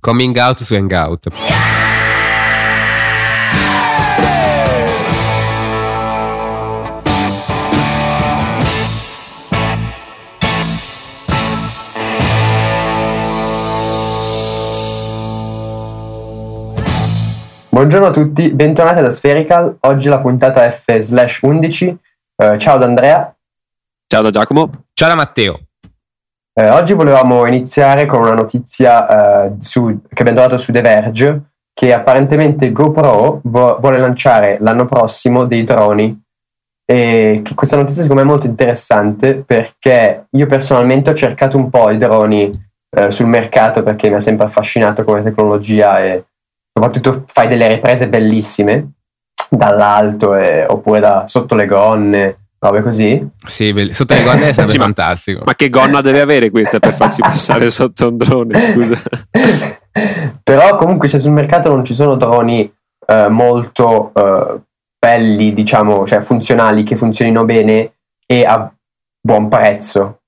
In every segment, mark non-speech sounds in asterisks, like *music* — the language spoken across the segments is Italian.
Coming out su Hangout. Buongiorno a tutti, bentornati da Spherical. Oggi la puntata F slash 11. Eh, ciao da Andrea. Ciao da Giacomo. Ciao da Matteo. Eh, oggi volevamo iniziare con una notizia eh, su- che abbiamo trovato su The Verge che apparentemente GoPro vo- vuole lanciare l'anno prossimo dei droni. E questa notizia secondo me è molto interessante perché io personalmente ho cercato un po' i droni eh, sul mercato perché mi ha sempre affascinato come tecnologia e soprattutto fai delle riprese bellissime dall'alto e- oppure da sotto le gonne, robe così. Sì, belli- sotto le gonne sarebbe *laughs* Sì, ma- fantastico. Ma che gonna deve avere questa per farci *laughs* passare sotto un drone? Scusa. *laughs* Però comunque cioè, sul mercato non ci sono droni eh, molto eh, belli, diciamo, cioè funzionali, che funzionino bene e a buon prezzo.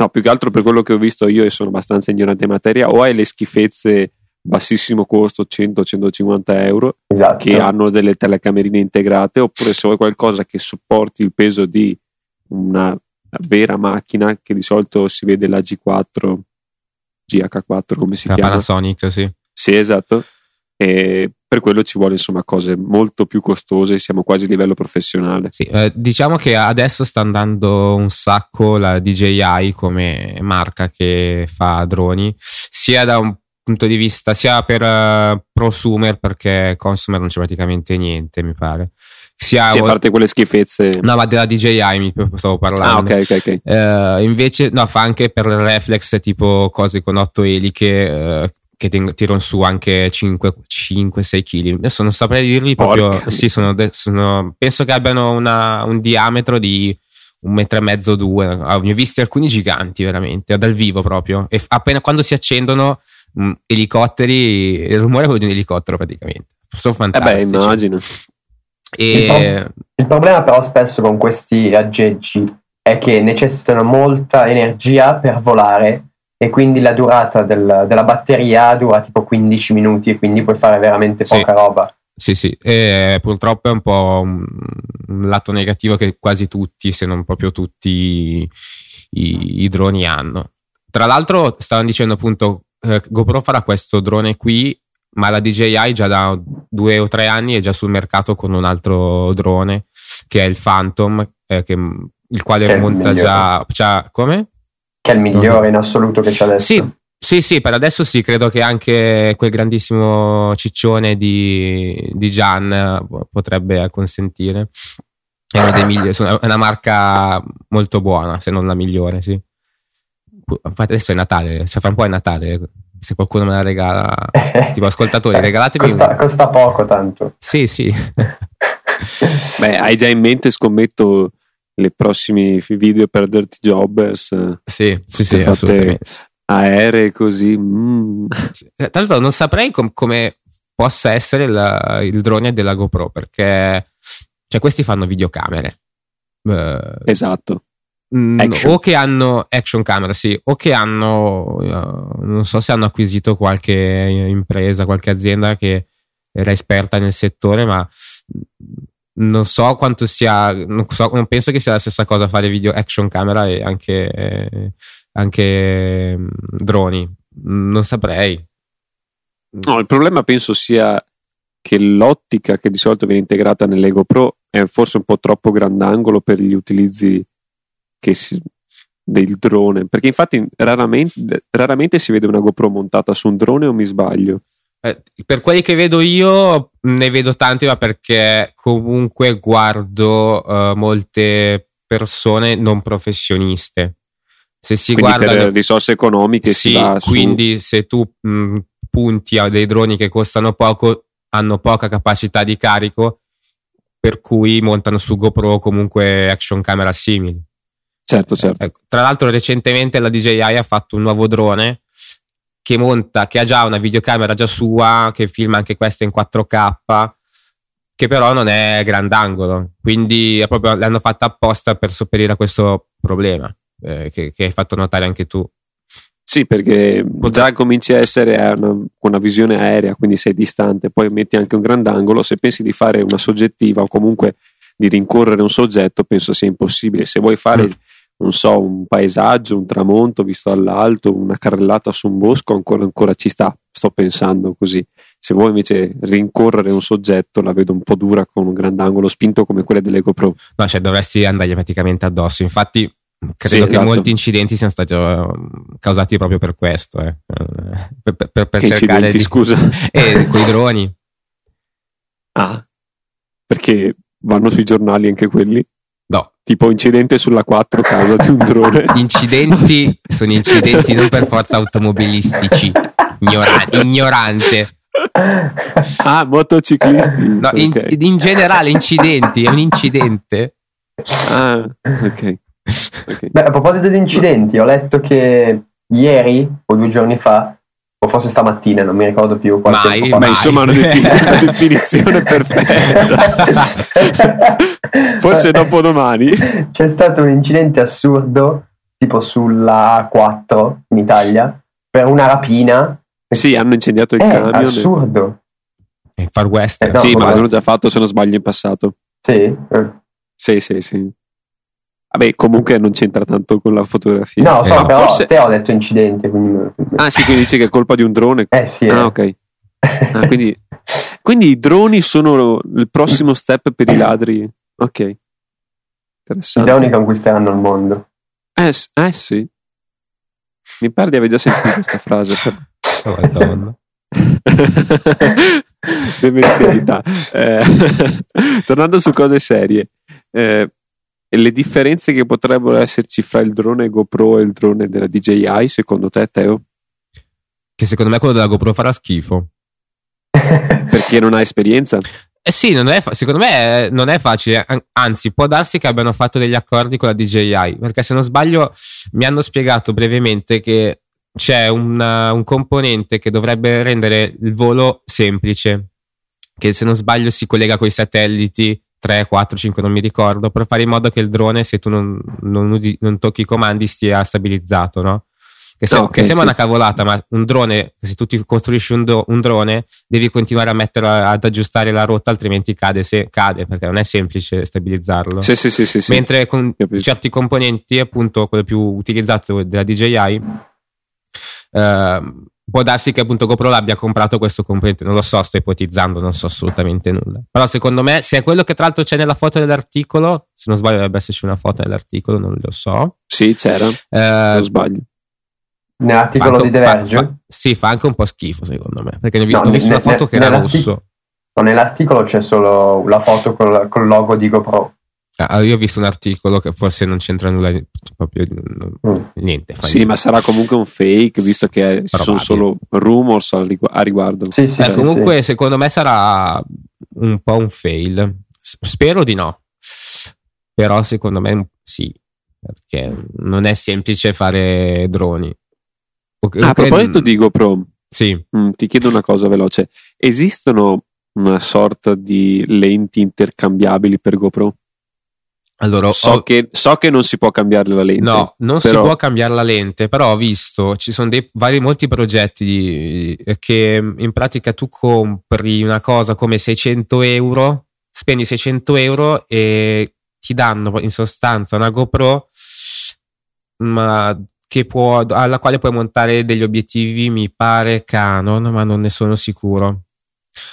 No, più che altro per quello che ho visto io e sono abbastanza ignorante in materia, o hai le schifezze bassissimo costo 100-150 euro Esatto. che hanno delle telecamerine integrate, oppure se vuoi qualcosa che sopporti il peso di una vera macchina che di solito si vede la G4, GH4 come si La chiama. Panasonic, sì. Sì, esatto. E per quello ci vuole insomma cose molto più costose, siamo quasi a livello professionale. Sì, eh, diciamo che adesso sta andando un sacco la DJI come marca che fa droni, sia da un punto di vista, sia per eh, prosumer, perché consumer non c'è praticamente niente, mi pare. Sia Sì, a parte quelle schifezze. No, ma della DJI mi stavo parlando. ah, ok, ok, ok. Eh, invece, no, fa anche per reflex, tipo cose con 8 eliche eh, che ten- tirano su anche 5-6 kg. Adesso non saprei dirvi proprio. Porca Sì, sono, de- sono- penso che abbiano una- un diametro di un metro e mezzo, due. Ah, Ne ho visti alcuni giganti, veramente, dal vivo proprio. E f- appena quando si accendono mh, elicotteri, il rumore è quello di un elicottero praticamente. Sono Eh beh, fantastici. immagino. E Il problema però spesso con questi aggeggi è che necessitano molta energia per volare e quindi la durata del- della batteria dura tipo 15 minuti e quindi puoi fare veramente Sì. poca roba. Sì, sì, e purtroppo è un po' un, un lato negativo che quasi tutti, se non proprio tutti, i, i droni hanno. Tra l'altro, stavano dicendo appunto, eh, GoPro farà questo drone qui, ma la DJI già da due o tre anni è già sul mercato con un altro drone che è il Phantom, eh, che- il quale Che il monta migliore. già. già- come? Che è il migliore in assoluto che c'è adesso. Sì, sì, sì, per adesso sì, credo che anche quel grandissimo ciccione di, di Gian eh, potrebbe consentire. È uno dei sono- è una marca molto buona, se non la migliore, sì. Adesso è Natale, se fra un po' è Natale, se qualcuno me la regala, *laughs* tipo ascoltatori, regalatemi costa, costa poco tanto. Sì, sì. *laughs* Beh, hai già in mente, scommetto, le prossimi video per Dirty Jobbers, sì, sì, sì, assolutamente. aeree così. mm. Eh, Tra l'altro non saprei com- come possa essere la- il drone della GoPro perché cioè, questi fanno videocamere. Eh, Esatto. Mm, o che hanno action camera, sì, o che hanno eh, non so se hanno acquisito qualche impresa, qualche azienda che era esperta nel settore, ma non so quanto sia, non, so- non penso che sia la stessa cosa fare video action camera e anche, eh, anche mm, droni. Non saprei. No, il problema penso sia che l'ottica che di solito viene integrata nelle GoPro è forse un po' troppo grandangolo per gli utilizzi si- del drone. Perché infatti raramente, raramente si vede una GoPro montata su un drone o mi sbaglio? Eh, per quelli che vedo io, ne vedo tanti, ma perché comunque guardo eh, molte persone non professioniste. Se si Quindi guarda per risorse economiche sì, si va su- quindi se tu mh, punti a dei droni che costano poco, hanno poca capacità di carico, per cui montano su GoPro comunque action camera simili. Certo, certo. Ecco, Tra l'altro, recentemente la DJI ha fatto un nuovo drone che monta, che ha già una videocamera già sua, che filma anche questa in 4K, che però non è grandangolo. Quindi proprio, l'hanno fatta apposta per sopperire a questo problema, eh, che, che hai fatto notare anche tu. Sì, perché già cominci a essere una, con una visione aerea, quindi sei distante, poi metti anche un grandangolo. Se pensi di fare una soggettiva o comunque di rincorrere un soggetto, penso sia impossibile. Se vuoi fare, mm. Non so, un paesaggio, un tramonto visto dall'alto, una carrellata su un bosco, ancora, ancora ci sta. Sto pensando così. Se vuoi invece rincorrere un soggetto, la vedo un po' dura con un grandangolo spinto come quelle delle GoPro. No, cioè dovresti andargli praticamente addosso. Infatti, credo sì, che esatto. molti incidenti siano stati uh, causati proprio per questo. Eh. Per, per, per cercare di... scusa? *laughs* Eh, con i droni. Ah, perché vanno sui giornali anche quelli? Tipo incidente sulla 4 causa di un drone. *laughs* Incidenti sono incidenti non per forza automobilistici. Ignora- ignorante. Ah, motociclisti. No, okay. in, in, generale incidenti, è un incidente. Ah, ok. okay. Beh, a proposito di incidenti, ho letto che ieri o due giorni fa o forse stamattina, non mi ricordo più. Mai, ma insomma una, defin- *laughs* una definizione perfetta. *laughs* forse dopodomani. C'è stato un incidente assurdo, tipo sulla A4 in Italia, per una rapina. Sì, hanno incendiato il è camion. È assurdo. È Far West. Eh, no, sì, ma l'hanno già fatto se non sbaglio in passato. Sì? Eh. Sì, sì, sì. Vabbè, comunque non c'entra tanto con la fotografia. No, so, eh, però forse... te ho detto incidente. Quindi... Ah, sì, quindi dici che è colpa di un drone. Eh sì. Ah, eh. ok. Ah, quindi... quindi i droni sono il prossimo step per i ladri. Ok. Interessante. I droni conquisteranno il mondo. Eh, eh sì. Mi pare di aver già sentito questa frase. Per... Oh, madonna. *laughs* Demenzialità. Eh, *laughs* tornando su cose serie. Eh, le differenze che potrebbero esserci fra il drone GoPro e il drone della DJI, secondo te, Teo? Che secondo me quello della GoPro farà schifo. *laughs* Perché non ha esperienza? Eh sì, fa- secondo me non è facile, anzi può darsi che abbiano fatto degli accordi con la DJI, perché se non sbaglio mi hanno spiegato brevemente che c'è una, un componente che dovrebbe rendere il volo semplice, che se non sbaglio si collega con i satelliti 3, 4, 5, non mi ricordo, per fare in modo che il drone, se tu non, non, non tocchi i comandi, stia stabilizzato, no? Che, se, okay, che sembra sì. una cavolata, ma un drone, se tu ti costruisci un, do, un drone, devi continuare a mettere ad aggiustare la rotta, altrimenti cade, se, cade perché non è semplice stabilizzarlo. Sì, sì, sì, sì, sì. Mentre con certi componenti, appunto, quello più utilizzato della DJI, eh, può darsi che appunto GoPro l'abbia comprato questo componente, non lo so, sto ipotizzando, non so assolutamente nulla. Però secondo me, se è quello che tra l'altro c'è nella foto dell'articolo, se non sbaglio dovrebbe esserci una foto nell'articolo, non lo so. Sì, c'era, eh, non sbaglio. Nell'articolo di The Verge? Fa, fa, sì, fa anche un po' schifo secondo me, perché ne ho visto, no, ho visto ne, una foto ne, che era rosso. No, nell'articolo c'è solo la foto col, col logo di GoPro. Ah, io ho visto un articolo che forse non c'entra nulla, proprio mm. niente. Sì, niente. ma sarà comunque un fake, visto che ci sono solo rumors a riguardo. Sì, sì, eh, sì, comunque, sì. secondo me sarà un po' un fail. Spero di no, però secondo me sì, perché non è semplice fare droni. Okay, ah, a proposito di GoPro, sì. Mm, ti chiedo una cosa veloce: esistono una sorta di lenti intercambiabili per GoPro? Allora, so, ho... che, so, che, non si può cambiare la lente. No, non però... si può cambiare la lente, però ho visto, ci sono dei vari, molti progetti di, che in pratica tu compri una cosa come 600 euro, spendi 600 euro e ti danno in sostanza una GoPro ma può, alla quale puoi montare degli obiettivi, mi pare Canon, ma non ne sono sicuro.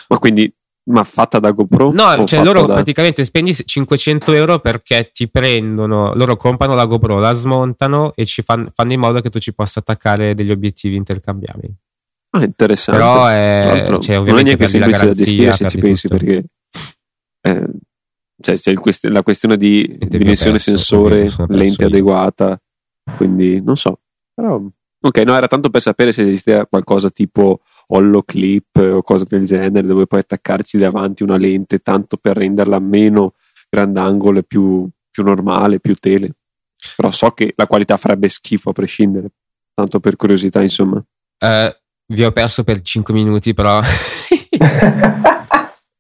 Ma quindi ma fatta da GoPro? No, cioè loro da... praticamente spendi 500 euro perché ti prendono, loro comprano la GoPro, la smontano e ci fanno, fanno in modo che tu ci possa attaccare degli obiettivi intercambiabili. Ah, interessante. Però è, cioè, non è neanche semplice da gestire se ci pensi tutto. perché eh, cioè, c'è quest- la questione di dimensione sensore, lente adeguata, quindi non so. Però, ok, no, era tanto per sapere se esisteva qualcosa tipo Clip o cose del genere dove puoi attaccarci davanti una lente tanto per renderla meno grandangolo e più, più normale, più tele. Però so che la qualità farebbe schifo a prescindere, tanto per curiosità insomma. Uh, vi ho perso per 5 minuti però... *laughs*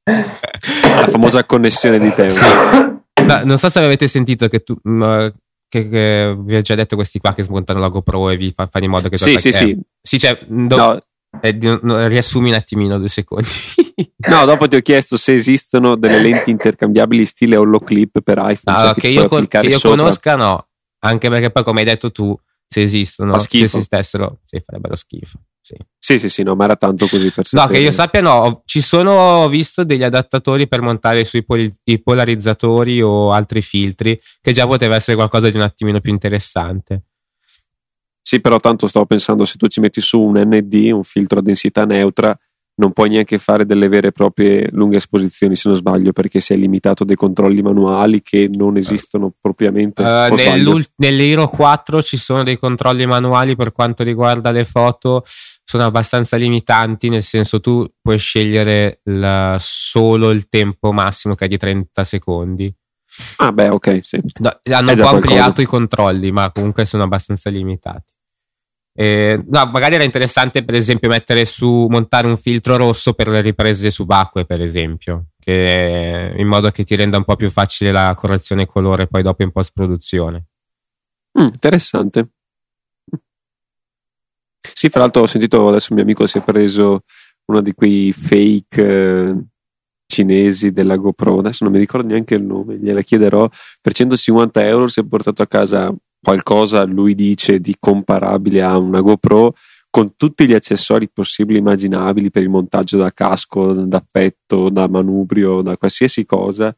la famosa connessione di tempo. Sì. No, non so se avete sentito che, tu, uh, che, che, vi ho già detto questi qua che smontano la GoPro e vi fa, fanno in modo che sì, sì, sì. sì cioè, do, no. Eh, no, riassumi un attimino due secondi *laughs* no dopo ti ho chiesto se esistono delle lenti intercambiabili stile holoclip per iPhone no, cioè che, io, con, che io conosca no anche perché poi come hai detto tu se esistono se esistessero sì, farebbero schifo sì. sì, sì, sì, no, ma era tanto così per sapere. No, che io sappia, no, ci sono ho visto degli adattatori per montare sui pol- polarizzatori o altri filtri, che già poteva essere qualcosa di un attimino più interessante. Sì, però tanto stavo pensando, se tu ci metti su un ND, un filtro a densità neutra, non puoi neanche fare delle vere e proprie lunghe esposizioni se non sbaglio perché sei limitato a dei controlli manuali che non esistono propriamente. Uh, nell'Hero 4 ci sono dei controlli manuali per quanto riguarda le foto sono abbastanza limitanti nel senso tu puoi scegliere la, solo il tempo massimo che è di 30 secondi. Ah beh ok sì. no, hanno un po' ampliato i controlli ma comunque sono abbastanza limitati eh, no, magari era interessante, per esempio, mettere su, montare un filtro rosso per le riprese subacquee, per esempio, che, in modo che ti renda un po' più facile la correzione colore poi dopo in post produzione. Mm, interessante. Sì, fra l'altro ho sentito adesso un mio amico si è preso uno di quei fake eh, cinesi della GoPro, adesso non mi ricordo neanche il nome, gliela chiederò, per 150 euro si è portato a casa qualcosa, lui dice, di comparabile a una GoPro con tutti gli accessori possibili e immaginabili per il montaggio da casco, da petto, da manubrio, da qualsiasi cosa.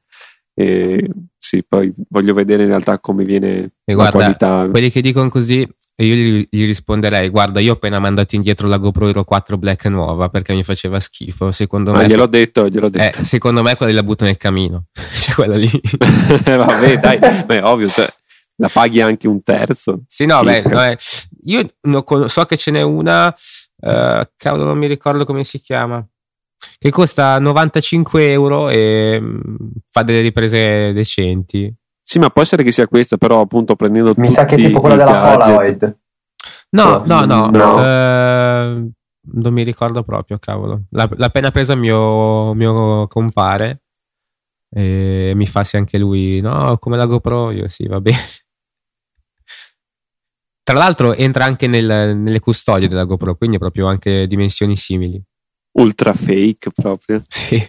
E sì, poi voglio vedere in realtà come viene e la guarda, qualità. Quelli che dicono così, io gli, gli, risponderei: Guarda, io ho appena mandato indietro la GoPro Hero 4 Black nuova perché mi faceva schifo. Secondo ah, me, gliel'ho detto, gliel'ho detto. Eh, secondo me, quella la butto nel camino. *laughs* cioè, quella lì. *laughs* Vabbè, dai, *laughs* beh, ovvio. Cioè, la paghi anche un terzo. Sì, no, beh, no, eh. io so che ce n'è una, uh, cavolo, non mi ricordo come si chiama, che costa 95 euro e um, fa delle riprese decenti. Sì, ma può essere che sia questa, però appunto prendendo Mi sa che è tipo quella della gadget. Polaroid. No, no, no, no. Uh, non mi ricordo proprio, cavolo. L'ha, l'ha appena presa mio, mio compare e mi fa sì anche lui, no, come la GoPro, io sì, va bene. Tra l'altro entra anche nel, nelle custodie della GoPro, quindi proprio anche dimensioni simili. Ultra fake proprio. *laughs* Sì.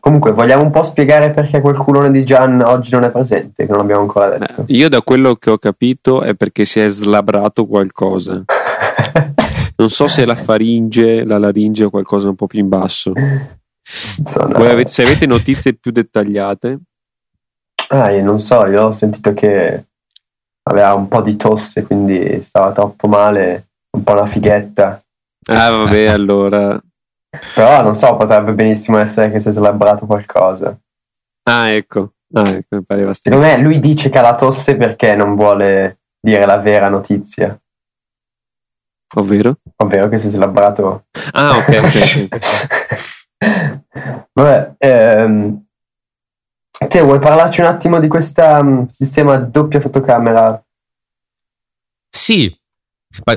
Comunque, vogliamo un po' spiegare perché quel culone di Gian oggi non è presente, che non abbiamo ancora detto. Eh, io da quello che ho capito è perché si è slabrato qualcosa. *laughs* non so se è la faringe, la laringe o qualcosa un po' più in basso. Insomma, avete, se avete notizie più dettagliate. Ah, io non so, io ho sentito che aveva un po' di tosse, quindi stava troppo male, un po' una fighetta. Ah, vabbè, *laughs* allora. Però non so, potrebbe benissimo essere che si è celebrato qualcosa. Ah, ecco. Ah, ecco, Secondo me lui dice che ha la tosse perché non vuole dire la vera notizia. Ovvero? Ovvero che si è celebrato. Ah, ok, ok. *laughs* Vabbè, ehm, Te vuoi parlarci un attimo di questo um, sistema doppia fotocamera? Sì,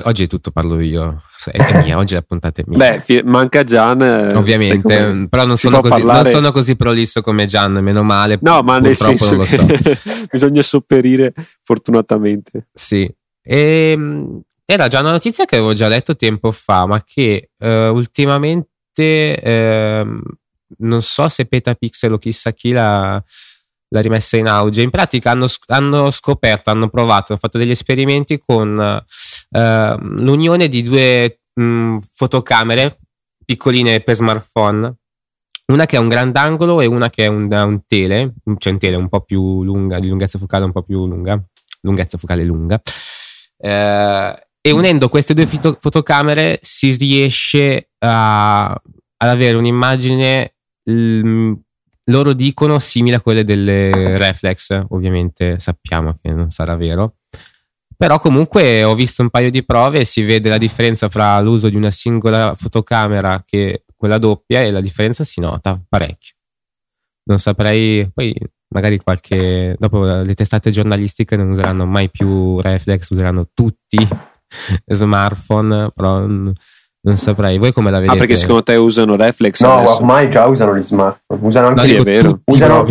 oggi è tutto parlo io, è mia, oggi la puntata è mia. Beh, manca Gian. Eh, Ovviamente, però non sono, così, non sono, così, prolisso come Gian, meno male. No, ma nel senso che so. *laughs* bisogna sopperire fortunatamente. Sì, e, ehm, era già una notizia che avevo già letto tempo fa, ma che uh, ultimamente... Uh, non so se Petapixel o chissà chi l'ha, l'ha rimessa in auge. In pratica hanno, hanno, scoperto, hanno provato, hanno fatto degli esperimenti con uh, l'unione di due mh, fotocamere piccoline per smartphone. Una che è un grandangolo e una che è un, un tele, cioè un tele un po' più lunga, di lunghezza focale un po' più lunga, lunghezza focale lunga. Uh, e unendo queste due fito- fotocamere si riesce a, ad avere un'immagine loro dicono simile a quelle delle reflex, ovviamente sappiamo che non sarà vero. Però comunque ho visto un paio di prove e si vede la differenza fra l'uso di una singola fotocamera che quella doppia e la differenza si nota parecchio. Non saprei, poi magari qualche dopo le testate giornalistiche non useranno mai più reflex, useranno tutti *laughs* smartphone, però non saprei. Voi come la vedete? Ah, perché secondo te usano reflex? No, adesso? ormai già usano gli smartphone. Usano anche No, sì, è vero. tutti Usano-.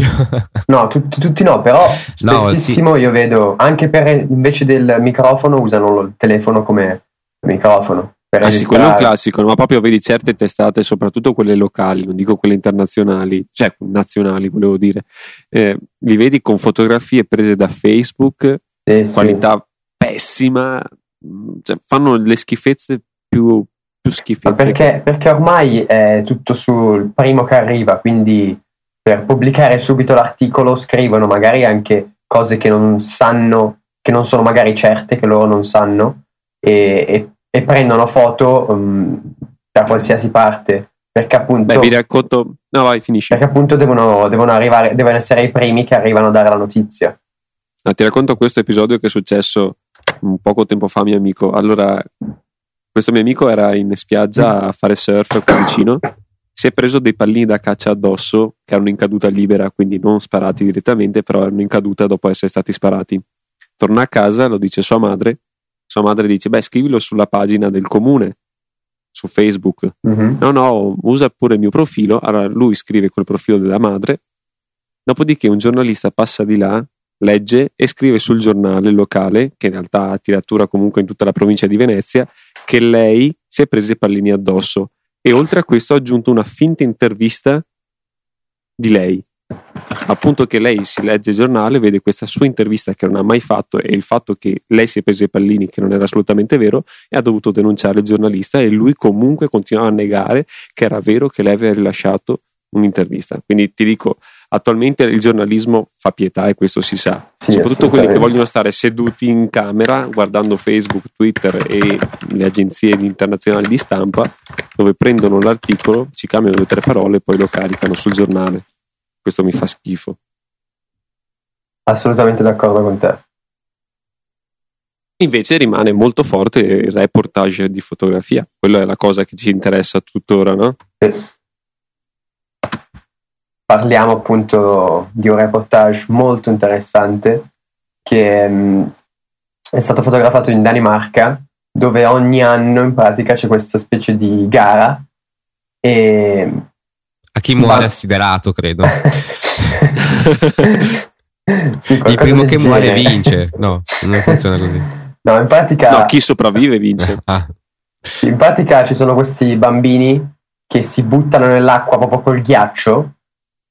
No, tutti, tutti no, però *laughs* No, spessissimo io vedo anche per invece del microfono usano il telefono come microfono. Per Ah sì, quello è un classico, ma proprio vedi certe testate, soprattutto quelle locali, non dico quelle internazionali, cioè nazionali volevo dire, eh, li vedi con fotografie prese da Facebook, Sì, sì. qualità pessima, mh, cioè, fanno le schifezze più, più schifezze. perché, perché ormai è tutto sul primo che arriva, quindi per pubblicare subito l'articolo scrivono magari anche cose che non sanno, che non sono magari certe, che loro non sanno, e, e- e prendono foto mm, da qualsiasi parte, perché appunto, Beh, vi racconto... No, vai, finisci. perché appunto devono, devono arrivare, devono essere i primi che arrivano a dare la notizia. No, ti racconto questo episodio che è successo un poco tempo fa a mio amico. Allora, questo mio amico era in spiaggia a fare surf qua vicino. Si è preso dei pallini da caccia addosso che erano in caduta libera, quindi non sparati direttamente, però erano in caduta dopo essere stati sparati. Torna a casa, lo dice sua madre. Sua madre dice: Beh, scrivilo sulla pagina del comune su Facebook. Mhm. No, no, usa pure il mio profilo. Allora lui scrive quel profilo della madre. Dopodiché un giornalista passa di là, legge e scrive sul giornale locale, che in realtà ha tiratura comunque in tutta la provincia di Venezia, che lei si è presa i pallini addosso. E oltre a questo ha aggiunto una finta intervista di lei. Appunto che lei si legge il giornale, vede questa sua intervista che non ha mai fatto e il fatto che lei si è presa i pallini, che non era assolutamente vero, e ha dovuto denunciare il giornalista e lui comunque continuava a negare che era vero che lei aveva rilasciato un'intervista. Quindi ti dico, attualmente il giornalismo fa pietà e questo si sa. Sì, Soprattutto quelli che vogliono stare seduti in camera guardando Facebook, Twitter e le agenzie internazionali di stampa dove prendono l'articolo, ci cambiano due o tre parole e poi lo caricano sul giornale. Questo mi fa schifo. Assolutamente d'accordo con te. Invece rimane molto forte il reportage di fotografia. Quella è la cosa che ci interessa tuttora, no? Parliamo appunto di un reportage molto interessante che mh, è stato fotografato in Danimarca dove ogni anno in pratica c'è questa specie di gara e A chi muore Ma- assiderato, credo. *laughs* Sì, Il primo che muore genere. vince. No, non funziona così. No, in pratica No, chi sopravvive vince. *laughs* Ah, In pratica ci sono questi bambini che si buttano nell'acqua proprio col ghiaccio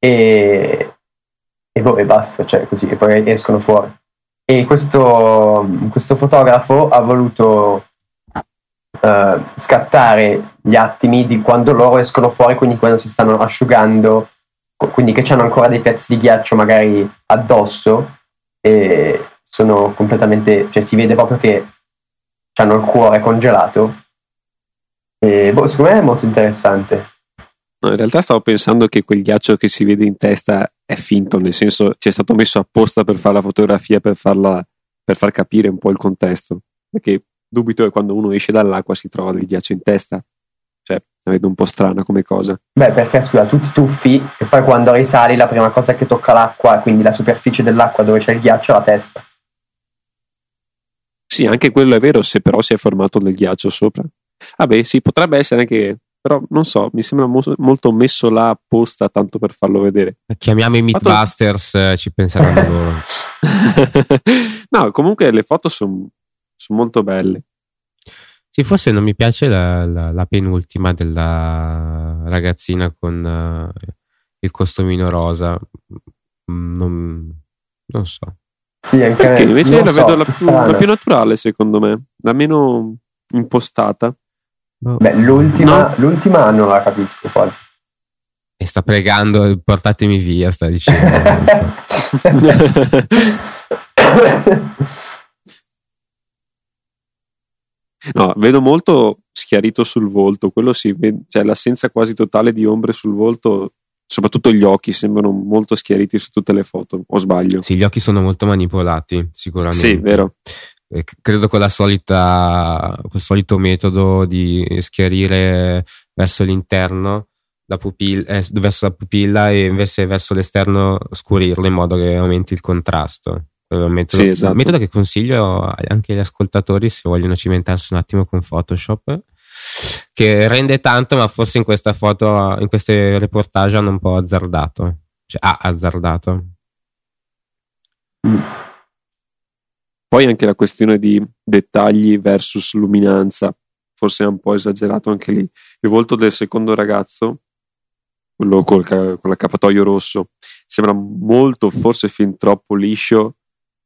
e, e, boh, basta, cioè così, e poi escono fuori. E questo, questo fotografo ha voluto eh, scattare gli attimi di quando loro escono fuori, quindi quando si stanno asciugando, quindi che hanno ancora dei pezzi di ghiaccio magari addosso e sono completamente, cioè si vede proprio che hanno il cuore congelato. E boh, secondo me è molto interessante. No, in realtà stavo pensando che quel ghiaccio che si vede in testa è finto, nel senso ci è stato messo apposta per fare la fotografia, per, farla, per far capire un po' il contesto. Perché dubito che quando uno esce dall'acqua si trova del ghiaccio in testa. Cioè, la vedo un po' strana come cosa. Beh, perché scusa, tu ti tuffi e poi quando risali la prima cosa che tocca l'acqua, quindi la superficie dell'acqua dove c'è il ghiaccio, è la testa. Sì, anche quello è vero, se però si è formato del ghiaccio sopra. Vabbè, sì, potrebbe essere anche. Però non so, mi sembra mo- molto messo là apposta tanto per farlo vedere. chiamiamo i Fatto- Mythbusters, eh, ci penseranno *laughs* loro. no, comunque le foto sono molto belle. Sì, forse non mi piace la, la- la penultima della ragazzina con eh, il costumino rosa. Non, non so. Sì, anche Perché invece la so, vedo la più, la più naturale, secondo me, la meno impostata. Boh. Beh, l'ultima, No. l'ultima non la capisco quasi. E sta pregando, portatemi via, sta dicendo. *laughs* No, vedo molto schiarito sul volto, quello si vede, cioè l'assenza quasi totale di ombre sul volto, soprattutto gli occhi sembrano molto schiariti su tutte le foto, o sbaglio? Sì, gli occhi sono molto manipolati, sicuramente. Sì, vero. Eh, credo con la solita, col solito metodo di schiarire verso l'interno la pupilla, eh, verso la pupilla e invece verso l'esterno scurirlo in modo che aumenti il contrasto. Un metodo, Sì, esatto. un metodo che consiglio anche agli ascoltatori se vogliono cimentarsi un attimo con Photoshop. che rende tanto, ma forse in questa foto, in queste reportage hanno un po' azzardato. Cioè, ha azzardato. Poi anche la questione di dettagli versus luminanza, forse è un po' esagerato anche lì. Il volto del secondo ragazzo, quello col, con l'accappatoio rosso, sembra molto, forse fin troppo liscio,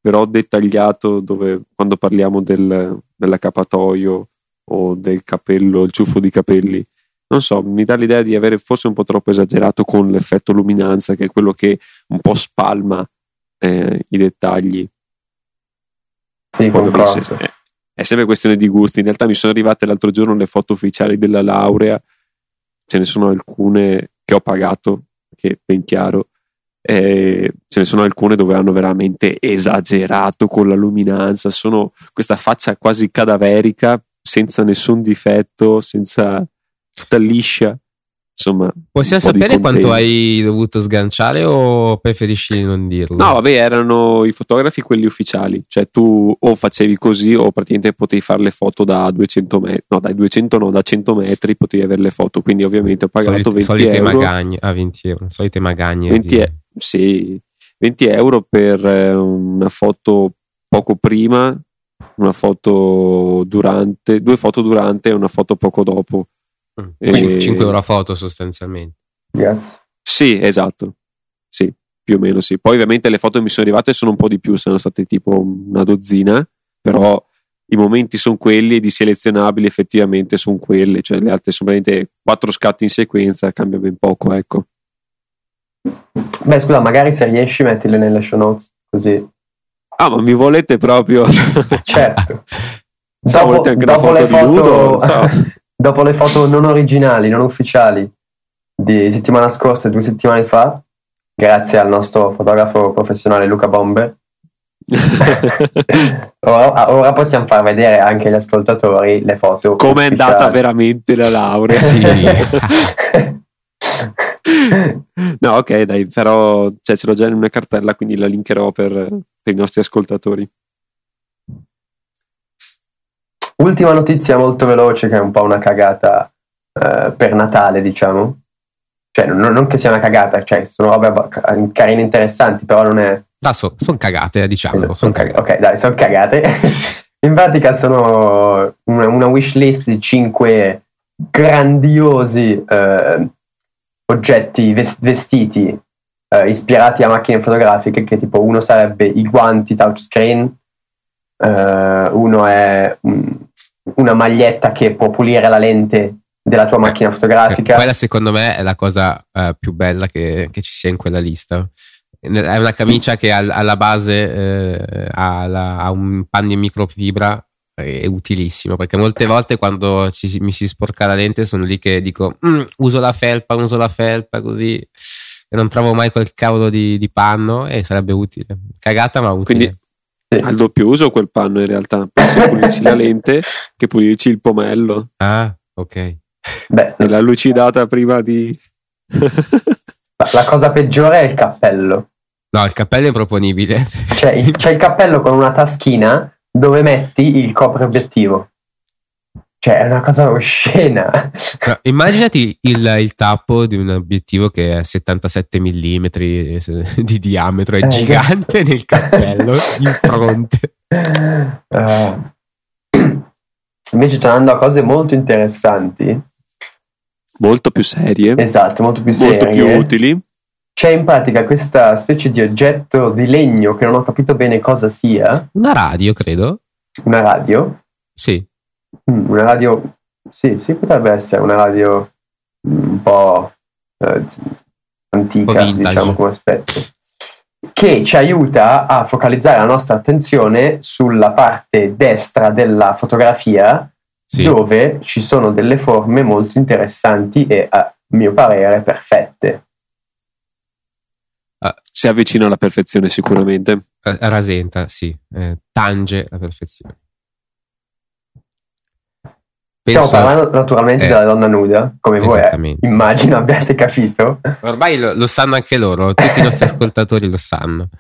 però dettagliato dove quando parliamo del, dell'accappatoio o del capello, il ciuffo di capelli. Non so, mi dà l'idea di avere forse un po' troppo esagerato con l'effetto luminanza, che è quello che un po' spalma eh, i dettagli. Sì. È, è sempre questione di gusti. In realtà mi sono arrivate l'altro giorno le foto ufficiali della laurea, ce ne sono alcune che ho pagato, che è ben chiaro, eh, ce ne sono alcune dove hanno veramente esagerato con la luminanza, sono questa faccia quasi cadaverica, senza nessun difetto, senza tutta liscia. Insomma, possiamo sapere quanto hai dovuto sganciare o preferisci non dirlo? No, vabbè, erano i fotografi quelli ufficiali, cioè tu o facevi così o praticamente potevi fare le foto da 200 metri, no, dai 200 no, da 100 metri potevi avere le foto, quindi ovviamente ho pagato Solite, 20 solite euro. Magagne, ah, 20 euro, solite magagne. 20, e- sì, 20 euro per eh, una foto poco prima, una foto durante, due foto durante e una foto poco dopo Mm. E... 5 euro a foto sostanzialmente. Yes. Sì, esatto. Sì, più o meno sì. Poi ovviamente le foto che mi sono arrivate sono un po' di più, sono state tipo una dozzina, però i momenti sono quelli e di selezionabili effettivamente sono quelle, cioè le altre sono veramente quattro scatti in sequenza, cambia ben poco, ecco. Beh, scusa, magari se riesci mettile nelle show notes, così. Ah, ma mi volete proprio... certo. *laughs* So, dopo, volete anche una foto di foto... nudo? So. *laughs* dopo le foto non originali, non ufficiali di settimana scorsa e due settimane fa, grazie al nostro fotografo professionale Luca Bomber. *laughs* ora, ora, possiamo far vedere anche agli ascoltatori le foto. Come è andata veramente la laurea? Sì. *laughs* no, ok, dai, però cioè, ce l'ho già in una cartella, quindi la linkerò per, per i nostri ascoltatori. Ultima notizia molto veloce che è un po' una cagata eh, per Natale, diciamo. Cioè, non, non, che sia una cagata, cioè, sono robe carine interessanti, però non è... No, so, sono cagate, diciamo. Esatto, son cagate. Ok, dai, sono cagate. *laughs* In pratica sono una, una wish list di 5 grandiosi eh, oggetti, vestiti eh, ispirati a macchine fotografiche, che tipo uno sarebbe i guanti touchscreen, Uh, uno è un, una maglietta che può pulire la lente della tua macchina fotografica. Quella secondo me è la cosa uh, più bella che, che, ci sia in quella lista. È una camicia che al, alla base eh, ha, la, ha, un panno in microfibra, è utilissimo perché molte volte quando ci, mi si sporca la lente sono lì che dico mm, uso la felpa, uso la felpa così e non trovo mai quel cavolo di, di panno e sarebbe utile. Cagata ma utile. Quindi sì. al doppio uso quel panno in realtà, sia pulirci la *laughs* lente che pulirci il pomello. Ah, ok. Beh, e l'ha lucidata prima di... *laughs* la cosa peggiore è il cappello. No, il cappello è improponibile. Cioè, c'è il cappello con una taschina dove metti il copre obiettivo. Cioè, è una cosa *laughs* oscena. No, immaginati il, il, tappo di un obiettivo che è 77 mm *laughs* di diametro, è eh, gigante esatto. nel cappello *laughs* in fronte. Uh, *clears throat* invece, tornando a cose molto interessanti, molto più serie, esatto, molto più serie, molto più utili. C'è in pratica questa specie di oggetto di legno che non ho capito bene cosa sia. Una radio, credo. Una radio? Sì una radio, sì, sì, potrebbe essere una radio un po' eh, antica, diciamo come aspetto, che ci aiuta a focalizzare la nostra attenzione sulla parte destra della fotografia, sì. dove ci sono delle forme molto interessanti e a mio parere perfette. Ah, si avvicina alla perfezione sicuramente. Rasenta, sì, eh, tange la perfezione. Penso, Stiamo parlando naturalmente eh, della donna nuda, come voi eh, immagino abbiate capito. Ormai lo, lo, sanno anche loro, tutti i nostri *laughs* ascoltatori lo sanno.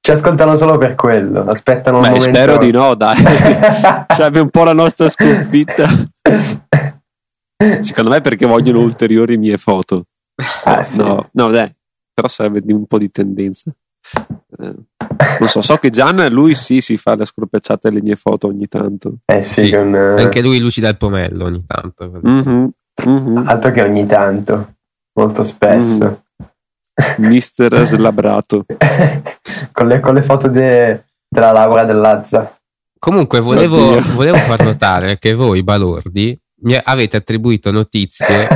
Ci ascoltano solo per quello, aspettano un Beh, momento. Spero di no, dai. *laughs* Sarebbe un po' la nostra sconfitta. Secondo me perché vogliono ulteriori mie foto. Ah, sì. No, no, dai, però sarebbe di un po' di tendenza. Non so, so che Gian, lui sì, si fa la scorpacciata delle mie foto ogni tanto. Eh sì, Sì, con, eh, Anche lui lucida il pomello ogni tanto. Mhm, mhm. altro che ogni tanto, molto spesso. Mister Slabrato. *laughs* con, le, con le foto de- della laurea dell'Azza. Comunque volevo, *laughs* volevo far *laughs* notare che voi balordi mi avete attribuito notizie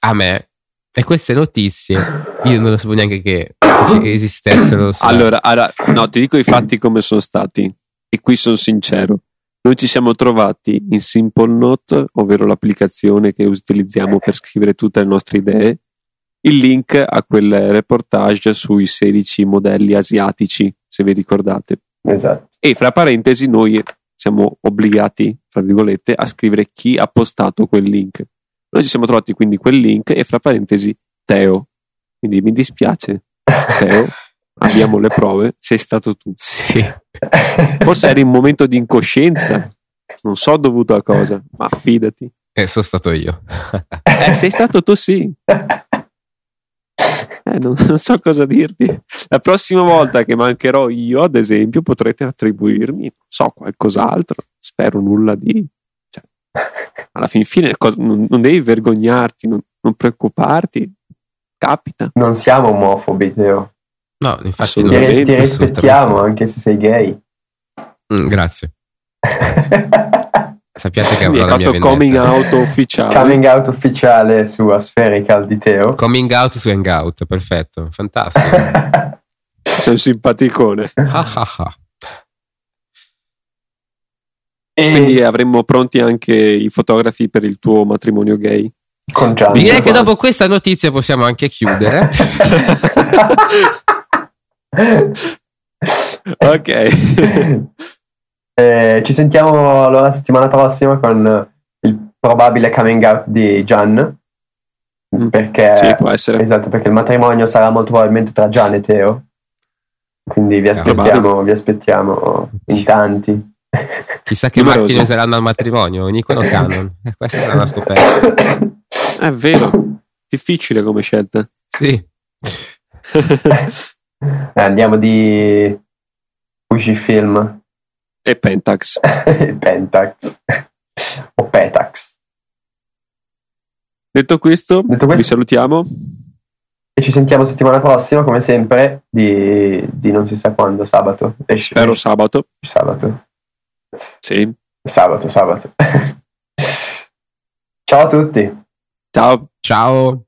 a me e queste notizie io non lo sapevo neanche che che esistessero. Allora, allora, no, ti dico i fatti come sono stati. E qui sono sincero. Noi ci siamo trovati in Simple Note, ovvero l'applicazione che utilizziamo per scrivere tutte le nostre idee, il link a quel reportage sui 16 modelli asiatici, se vi ricordate. Esatto. E fra parentesi noi siamo obbligati, fra virgolette, a scrivere chi ha postato quel link. Noi ci siamo trovati quindi quel link e fra parentesi Teo. Quindi mi dispiace, Teo, abbiamo le prove, sei stato tu. Sì. Forse eri in un momento di incoscienza, non so dovuto a cosa, ma fidati. E sono stato io. Eh, sei stato tu sì. Eh, non, non so cosa dirti. La prossima volta che mancherò io, ad esempio, potrete attribuirmi, non so, qualcos'altro. Spero nulla di... Cioè, alla fin fine non, non devi vergognarti, non, non preoccuparti. Capita. Non siamo omofobi, Teo. No, infatti Ti, non ti rispettiamo anche se sei gay. Mm, grazie. *laughs* Sappiate che Mi avrò hai la mia fatto coming vendetta. out ufficiale. Coming out ufficiale su Aspherical di Teo. Coming out su Hangout, perfetto, fantastico. *laughs* Sei un simpaticone. Ah, ah, ah. e Quindi avremmo pronti anche i fotografi per il tuo matrimonio gay. Con Gian. Direi che dopo questa notizia possiamo anche chiudere. *laughs* Ok. *laughs* Eh, ci sentiamo allora la settimana prossima con il probabile coming out di Gian. Mm. Perché, Sì, può essere. esatto, perché il matrimonio sarà molto probabilmente tra Gian e Teo. Quindi vi aspettiamo, vi aspettiamo in tanti. Chissà che Numerosi. macchine useranno al matrimonio, Nikon o Canon. Eh, questa sarà una scoperta. È vero. Difficile come scelta. Sì. Eh, andiamo di Fujifilm E Pentax. *laughs* Pentax o Petax. Detto questo, Detto questo- vi salutiamo. E ci sentiamo settimana prossima, come sempre, di, di non si sa quando, sabato. Esce- Spero sabato. sabato. Sì. Sabato, sabato. *laughs* Ciao a tutti. Ciao. Ciao.